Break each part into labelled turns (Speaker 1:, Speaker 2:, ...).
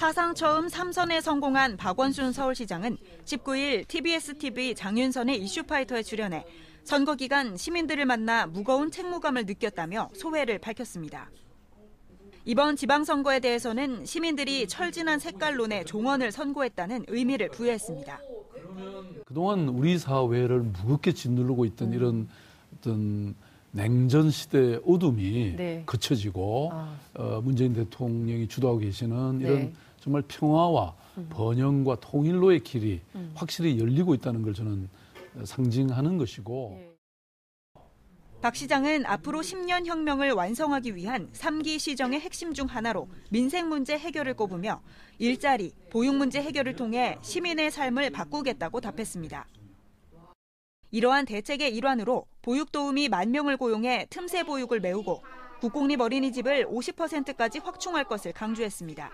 Speaker 1: 사상 처음 3선에 성공한 박원순 서울시장은 19일 TBS TV 장윤선의 이슈파이터에 출연해 선거 기간 시민들을 만나 무거운 책무감을 느꼈다며 소회를 밝혔습니다. 이번 지방선거에 대해서는 시민들이 철진한 색깔론에 종언을 선고했다는 의미를 부여했습니다.
Speaker 2: 그동안 우리 사회를 무겁게 짓누르고 있던 이런 어떤 냉전 시대의 어둠이
Speaker 3: 네.
Speaker 2: 그쳐지고
Speaker 3: 아.
Speaker 2: 어, 문재인 대통령이 주도하고 계시는 이런
Speaker 3: 네.
Speaker 2: 정말 평화와 번영과 통일로의 길이
Speaker 3: 음.
Speaker 2: 확실히 열리고 있다는 걸 저는 상징하는 것이고
Speaker 3: 예.
Speaker 1: 박 시장은 앞으로 10년 혁명을 완성하기 위한 3기 시정의 핵심 중 하나로 민생 문제 해결을 꼽으며 일자리, 보육 문제 해결을 통해 시민의 삶을 바꾸겠다고 답했습니다. 이러한 대책의 일환으로 보육 도우미 만 명을 고용해 틈새 보육을 메우고 국공립 어린이집을 50%까지 확충할 것을 강조했습니다.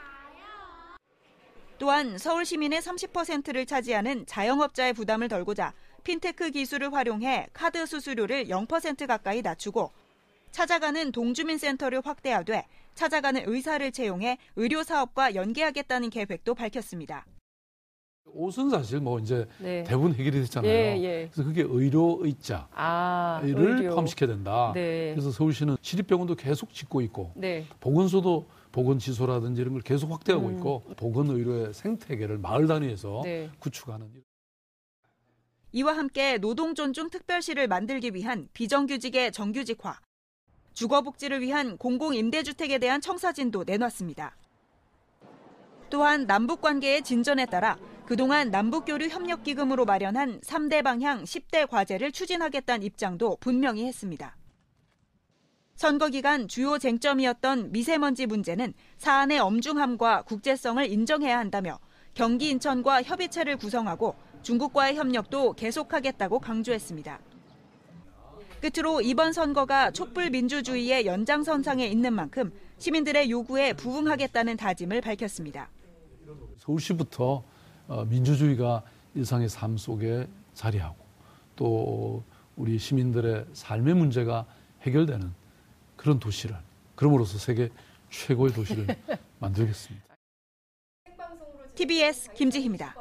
Speaker 1: 또한 서울 시민의 30%를 차지하는 자영업자의 부담을 덜고자 핀테크 기술을 활용해 카드 수수료를 0% 가까이 낮추고 찾아가는 동주민 센터를 확대하되 찾아가는 의사를 채용해 의료 사업과 연계하겠다는 계획도 밝혔습니다.
Speaker 2: 옷은 사실 뭐 이제
Speaker 3: 네.
Speaker 2: 대부분 해결이 됐잖아요.
Speaker 3: 예, 예.
Speaker 2: 그래서 그게 의료 의자를
Speaker 3: 아, 의료.
Speaker 2: 포함시켜야 된다.
Speaker 3: 네.
Speaker 2: 그래서 서울시는 시립병원도 계속 짓고 있고
Speaker 3: 네.
Speaker 2: 보건소도 보건지소라든지 이런 걸 계속 확대하고
Speaker 3: 음.
Speaker 2: 있고 보건의료의 생태계를 마을 단위에서
Speaker 3: 네.
Speaker 2: 구축하는
Speaker 1: 이와 함께 노동존중 특별시를 만들기 위한 비정규직의 정규직화, 주거복지를 위한 공공임대주택에 대한 청사진도 내놨습니다. 또한 남북관계의 진전에 따라 그동안 남북교류 협력기금으로 마련한 3대 방향 10대 과제를 추진하겠다는 입장도 분명히 했습니다. 선거 기간 주요 쟁점이었던 미세먼지 문제는 사안의 엄중함과 국제성을 인정해야 한다며 경기 인천과 협의체를 구성하고 중국과의 협력도 계속하겠다고 강조했습니다. 끝으로 이번 선거가 촛불 민주주의의 연장선상에 있는 만큼 시민들의 요구에 부응하겠다는 다짐을 밝혔습니다.
Speaker 2: 서울시부터 어, 민주주의가 일상의 삶 속에 자리하고 또 우리 시민들의 삶의 문제가 해결되는 그런 도시를 그럼으로써 세계 최고의 도시를 만들겠습니다.
Speaker 1: TBS 김지희입니다.